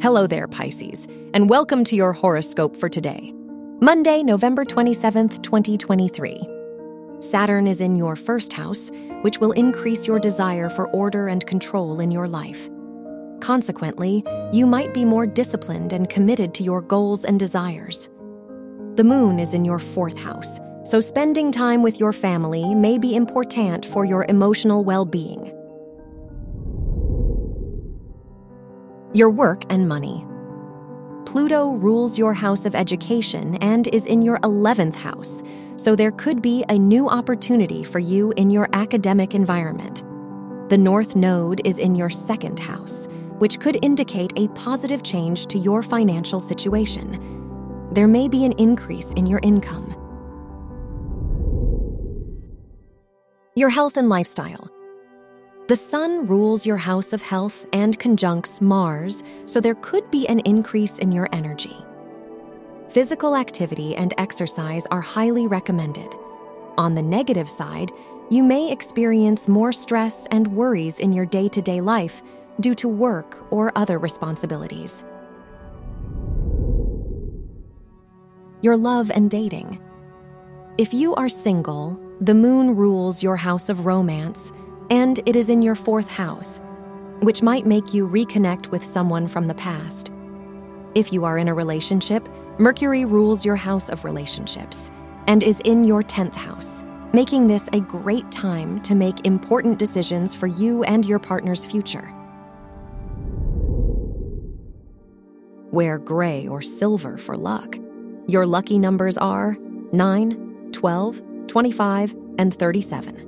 Hello there, Pisces, and welcome to your horoscope for today, Monday, November 27th, 2023. Saturn is in your first house, which will increase your desire for order and control in your life. Consequently, you might be more disciplined and committed to your goals and desires. The moon is in your fourth house, so spending time with your family may be important for your emotional well being. Your work and money. Pluto rules your house of education and is in your 11th house, so there could be a new opportunity for you in your academic environment. The North Node is in your second house, which could indicate a positive change to your financial situation. There may be an increase in your income. Your health and lifestyle. The sun rules your house of health and conjuncts Mars, so there could be an increase in your energy. Physical activity and exercise are highly recommended. On the negative side, you may experience more stress and worries in your day to day life due to work or other responsibilities. Your love and dating. If you are single, the moon rules your house of romance and it is in your fourth house, which might make you reconnect with someone from the past. If you are in a relationship, Mercury rules your house of relationships and is in your 10th house, making this a great time to make important decisions for you and your partner's future. Wear gray or silver for luck. Your lucky numbers are 9, 12, 25, and 37.